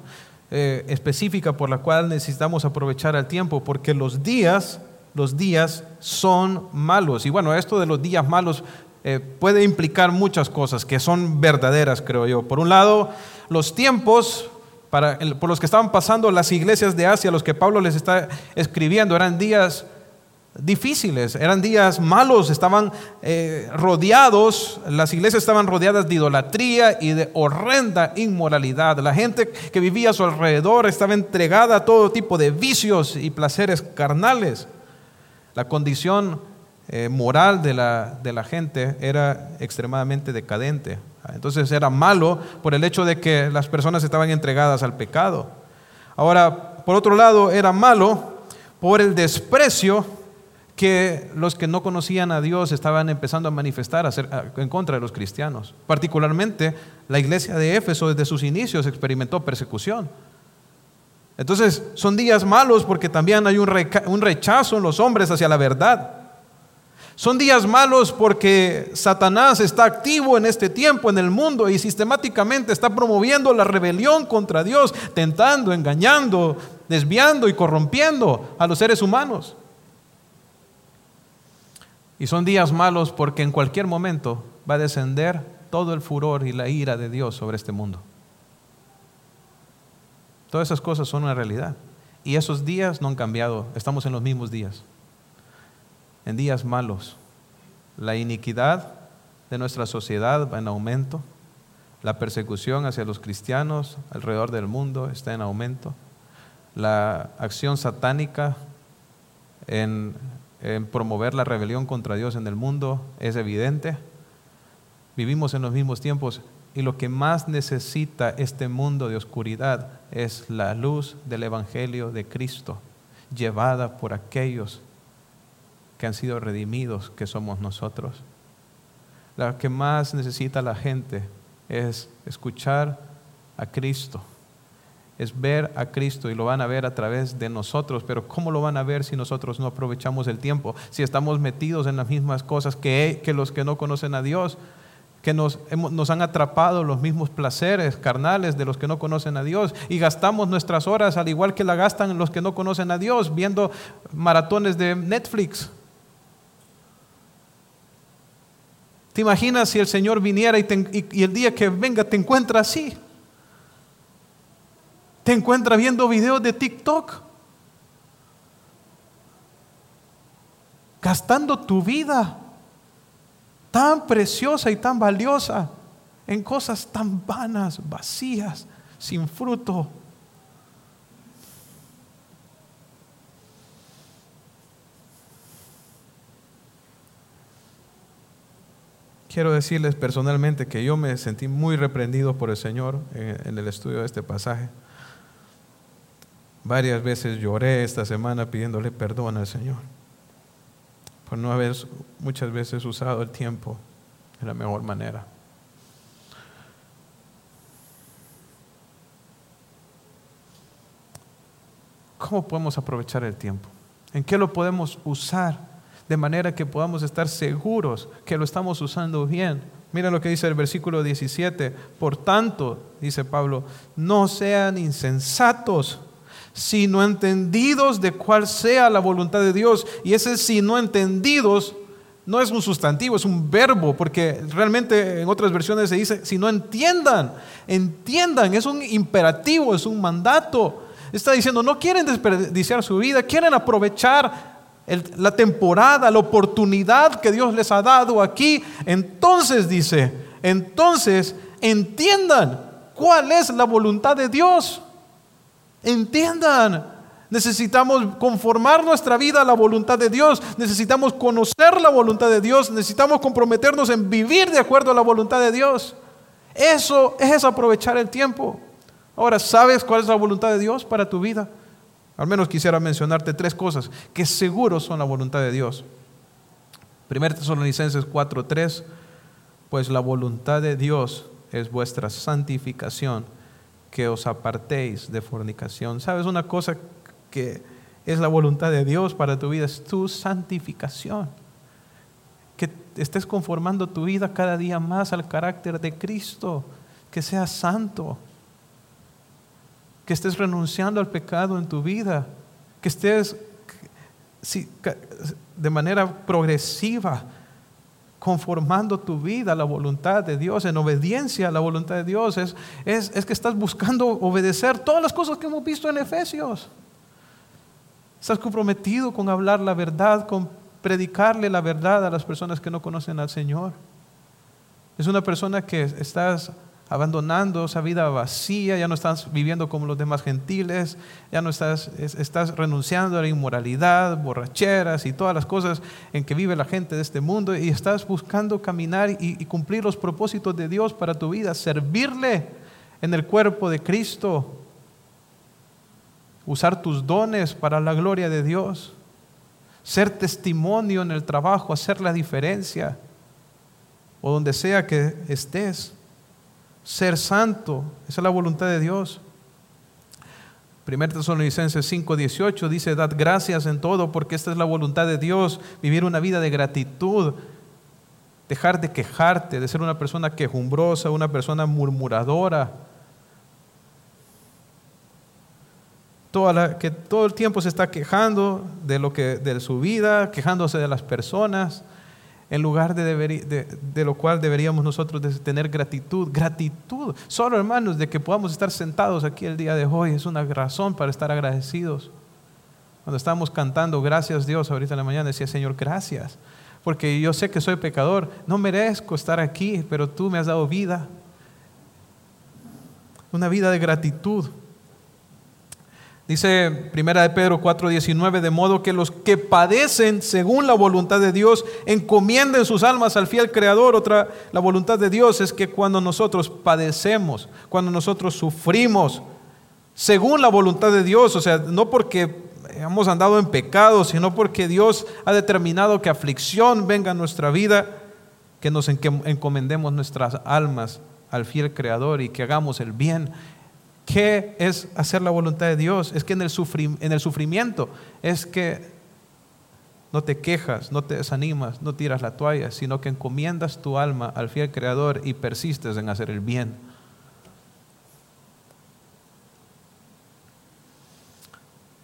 eh, específica por la cual necesitamos aprovechar el tiempo, porque los días, los días son malos. Y bueno, esto de los días malos eh, puede implicar muchas cosas que son verdaderas, creo yo. Por un lado, los tiempos para, por los que estaban pasando las iglesias de Asia, los que Pablo les está escribiendo, eran días difíciles, eran días malos, estaban eh, rodeados, las iglesias estaban rodeadas de idolatría y de horrenda inmoralidad. La gente que vivía a su alrededor estaba entregada a todo tipo de vicios y placeres carnales. La condición eh, moral de la, de la gente era extremadamente decadente. Entonces era malo por el hecho de que las personas estaban entregadas al pecado. Ahora, por otro lado, era malo por el desprecio que los que no conocían a Dios estaban empezando a manifestar en contra de los cristianos. Particularmente la iglesia de Éfeso desde sus inicios experimentó persecución. Entonces son días malos porque también hay un rechazo en los hombres hacia la verdad. Son días malos porque Satanás está activo en este tiempo en el mundo y sistemáticamente está promoviendo la rebelión contra Dios, tentando, engañando, desviando y corrompiendo a los seres humanos. Y son días malos porque en cualquier momento va a descender todo el furor y la ira de Dios sobre este mundo. Todas esas cosas son una realidad. Y esos días no han cambiado, estamos en los mismos días. En días malos. La iniquidad de nuestra sociedad va en aumento. La persecución hacia los cristianos alrededor del mundo está en aumento. La acción satánica en promover la rebelión contra Dios en el mundo es evidente. Vivimos en los mismos tiempos y lo que más necesita este mundo de oscuridad es la luz del Evangelio de Cristo, llevada por aquellos que han sido redimidos, que somos nosotros. Lo que más necesita la gente es escuchar a Cristo es ver a Cristo y lo van a ver a través de nosotros, pero ¿cómo lo van a ver si nosotros no aprovechamos el tiempo? Si estamos metidos en las mismas cosas que, que los que no conocen a Dios, que nos, nos han atrapado los mismos placeres carnales de los que no conocen a Dios y gastamos nuestras horas al igual que la gastan los que no conocen a Dios, viendo maratones de Netflix. ¿Te imaginas si el Señor viniera y, el día que venga te encuentra así? te encuentras viendo videos de TikTok, gastando tu vida tan preciosa y tan valiosa en cosas tan vanas, vacías, sin fruto. Quiero decirles personalmente que yo me sentí muy reprendido por el Señor en el estudio de este pasaje. Varias veces lloré esta semana pidiéndole perdón al Señor por no haber muchas veces usado el tiempo de la mejor manera. ¿Cómo podemos aprovechar el tiempo? ¿En qué lo podemos usar de manera que podamos estar seguros que lo estamos usando bien? Mira lo que dice el versículo 17. Por tanto, dice Pablo, no sean insensatos sino entendidos de cuál sea la voluntad de Dios. Y ese sino entendidos no es un sustantivo, es un verbo, porque realmente en otras versiones se dice, si no entiendan, entiendan, es un imperativo, es un mandato. Está diciendo, no quieren desperdiciar su vida, quieren aprovechar la temporada, la oportunidad que Dios les ha dado aquí. Entonces dice, entonces entiendan cuál es la voluntad de Dios. Entiendan. Necesitamos conformar nuestra vida a la voluntad de Dios. Necesitamos conocer la voluntad de Dios. Necesitamos comprometernos en vivir de acuerdo a la voluntad de Dios. Eso es aprovechar el tiempo. Ahora, ¿sabes cuál es la voluntad de Dios para tu vida? Al menos quisiera mencionarte tres cosas que seguro son la voluntad de Dios. 1 Tesalonicenses 4:3, pues la voluntad de Dios es vuestra santificación, que os apartéis de fornicación. ¿Sabes una cosa que es la voluntad de Dios para tu vida? Es tu santificación. Que estés conformando tu vida cada día más al carácter de Cristo, que seas santo que estés renunciando al pecado en tu vida, que estés de manera progresiva conformando tu vida a la voluntad de Dios, en obediencia a la voluntad de Dios. Es, es, que estás buscando obedecer todas las cosas que hemos visto en Efesios. Estás comprometido con hablar la verdad, con predicarle la verdad a las personas que no conocen al Señor. Es una persona que estás abandonando esa vida vacía, ya no estás viviendo como los demás gentiles, ya no estás, estás renunciando a la inmoralidad, borracheras y todas las cosas en que vive la gente de este mundo y estás buscando caminar y, y cumplir los propósitos de Dios para tu vida, servirle en el cuerpo de Cristo, usar tus dones para la gloria de Dios, ser testimonio en el trabajo, hacer la diferencia o donde sea que estés ser santo. Esa es la voluntad de Dios. 1 Tesalonicenses 5:18 dice, dad gracias en todo porque esta es la voluntad de Dios, vivir una vida de gratitud, dejar de quejarte, de ser una persona quejumbrosa, una persona murmuradora. Toda la, que todo el tiempo se está quejando de, lo que, de su vida, quejándose de las personas en lugar de, de, lo cual deberíamos nosotros tener gratitud. Gratitud. Solo hermanos, de que podamos estar sentados aquí el día de hoy es una razón para estar agradecidos. Cuando estábamos cantando, gracias Dios, ahorita en la mañana decía, Señor, gracias. Porque yo sé que soy pecador, no merezco estar aquí, pero tú me has dado vida. Una vida de gratitud. Dice Primera de Pedro 4:19, de modo que los que padecen según la voluntad de Dios encomienden sus almas al fiel Creador. Otra, la voluntad de Dios es que cuando nosotros padecemos, cuando nosotros sufrimos, según la voluntad de Dios, o sea, no porque hemos andado en pecado, sino porque Dios ha determinado que aflicción venga a nuestra vida, que nos encomendemos nuestras almas al fiel Creador y que hagamos el bien ¿Qué es hacer la voluntad de Dios? Es que en el, en el sufrimiento es que no te quejas, no te desanimas, no tiras la toalla, sino que encomiendas tu alma al fiel Creador y persistes en hacer el bien.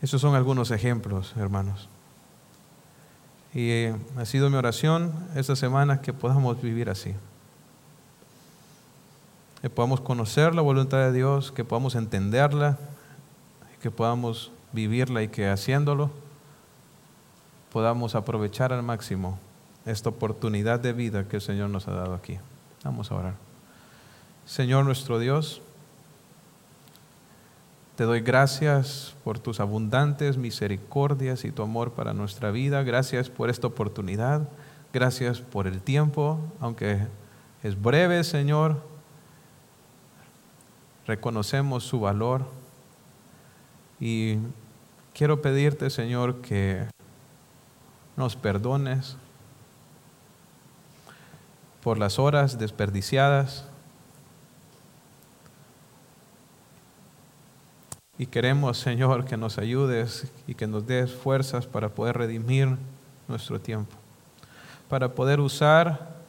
Esos son algunos ejemplos, hermanos. Y eh, ha sido mi oración esta semana que podamos vivir así que podamos conocer la voluntad de Dios, que podamos entenderla, que podamos vivirla y que haciéndolo podamos aprovechar al máximo esta oportunidad de vida que el Señor nos ha dado aquí. Vamos a orar. Señor nuestro Dios, te doy gracias por tus abundantes misericordias y tu amor para nuestra vida. Gracias por esta oportunidad. Gracias por el tiempo, aunque es breve, Señor reconocemos su valor. Y quiero pedirte, Señor, que nos perdones por las horas desperdiciadas. Y queremos, Señor, que nos ayudes y que nos des fuerzas para poder redimir nuestro tiempo, para poder usar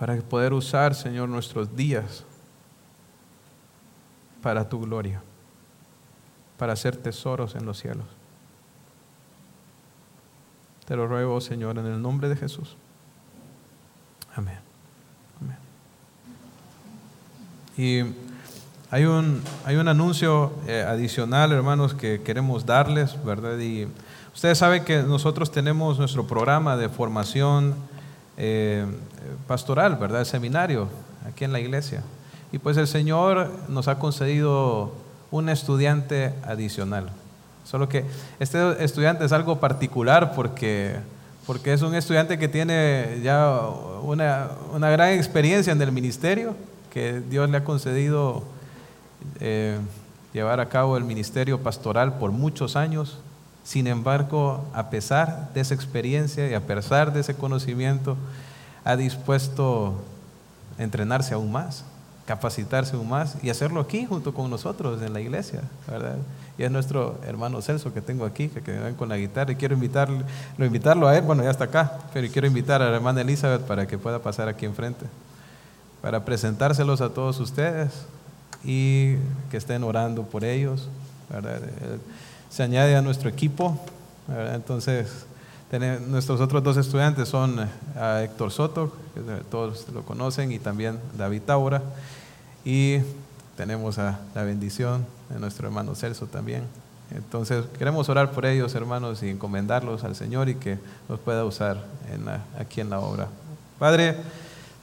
para poder usar, Señor, nuestros días para tu gloria, para hacer tesoros en los cielos. Te lo ruego, Señor, en el nombre de Jesús. Amén. Amén. Y hay un, hay un anuncio eh, adicional, hermanos, que queremos darles, ¿verdad? Y ustedes saben que nosotros tenemos nuestro programa de formación eh, pastoral, ¿verdad? El seminario aquí en la iglesia. Y pues el Señor nos ha concedido un estudiante adicional. Solo que este estudiante es algo particular porque, porque es un estudiante que tiene ya una, una gran experiencia en el ministerio, que Dios le ha concedido eh, llevar a cabo el ministerio pastoral por muchos años. Sin embargo, a pesar de esa experiencia y a pesar de ese conocimiento, ha dispuesto a entrenarse aún más capacitarse aún más y hacerlo aquí junto con nosotros en la iglesia, ¿verdad? Y es nuestro hermano Celso que tengo aquí, que, que ven con la guitarra y quiero invitarlo, lo invitarlo a él, bueno, ya está acá, pero quiero invitar a la hermana Elizabeth para que pueda pasar aquí enfrente, para presentárselos a todos ustedes y que estén orando por ellos, ¿verdad? Se añade a nuestro equipo. Entonces, nuestros otros dos estudiantes son a Héctor Soto, que todos lo conocen, y también David Taura. Y tenemos a la bendición de nuestro hermano Celso también. Entonces queremos orar por ellos, hermanos, y encomendarlos al Señor y que los pueda usar aquí en la obra. Padre,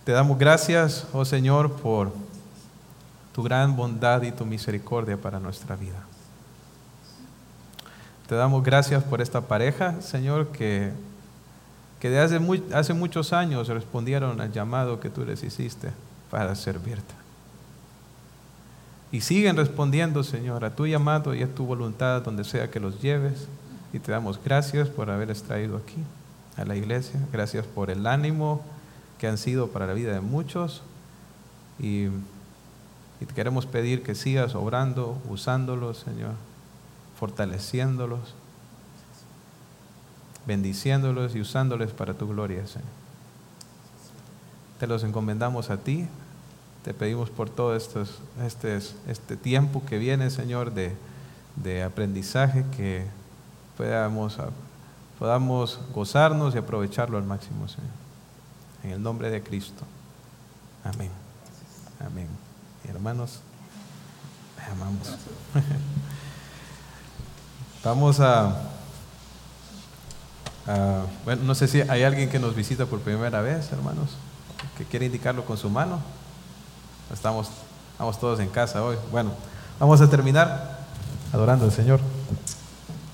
te damos gracias, oh Señor, por tu gran bondad y tu misericordia para nuestra vida. Te damos gracias por esta pareja, Señor, que, que de hace, hace muchos años respondieron al llamado que tú les hiciste para servirte. Y siguen respondiendo, Señor, a tu llamado y a tu voluntad donde sea que los lleves. Y te damos gracias por haberles traído aquí, a la iglesia. Gracias por el ánimo que han sido para la vida de muchos. Y, y te queremos pedir que sigas obrando, usándolos, Señor, fortaleciéndolos, bendiciéndolos y usándoles para tu gloria, Señor. Te los encomendamos a ti te pedimos por todo este, este tiempo que viene, Señor, de, de aprendizaje, que podamos, podamos gozarnos y aprovecharlo al máximo, Señor. En el nombre de Cristo. Amén. Amén. hermanos, amamos. [laughs] Vamos a, Bueno, no sé si hay alguien que nos visita por primera vez, hermanos, que quiere indicarlo con su mano. Estamos, estamos todos en casa hoy. Bueno, vamos a terminar adorando al Señor.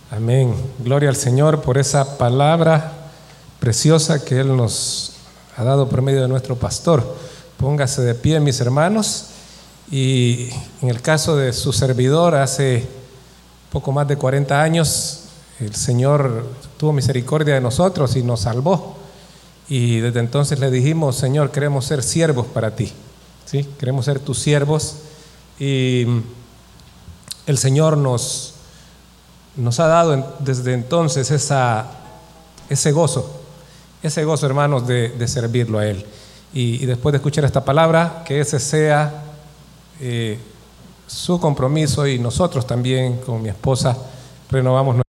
Amén. Gloria al Señor por esa palabra preciosa que Él nos ha dado por medio de nuestro pastor. Póngase de pie, mis hermanos. Y en el caso de su servidor, hace poco más de 40 años, el Señor tuvo misericordia de nosotros y nos salvó. Y desde entonces le dijimos, Señor, queremos ser siervos para ti. ¿sí? Queremos ser tus siervos y el Señor nos, nos ha dado desde entonces ese gozo, ese gozo, hermanos, de, servirlo a Él. Y, después de escuchar esta palabra, que ese sea eh, su compromiso y nosotros también con mi esposa renovamos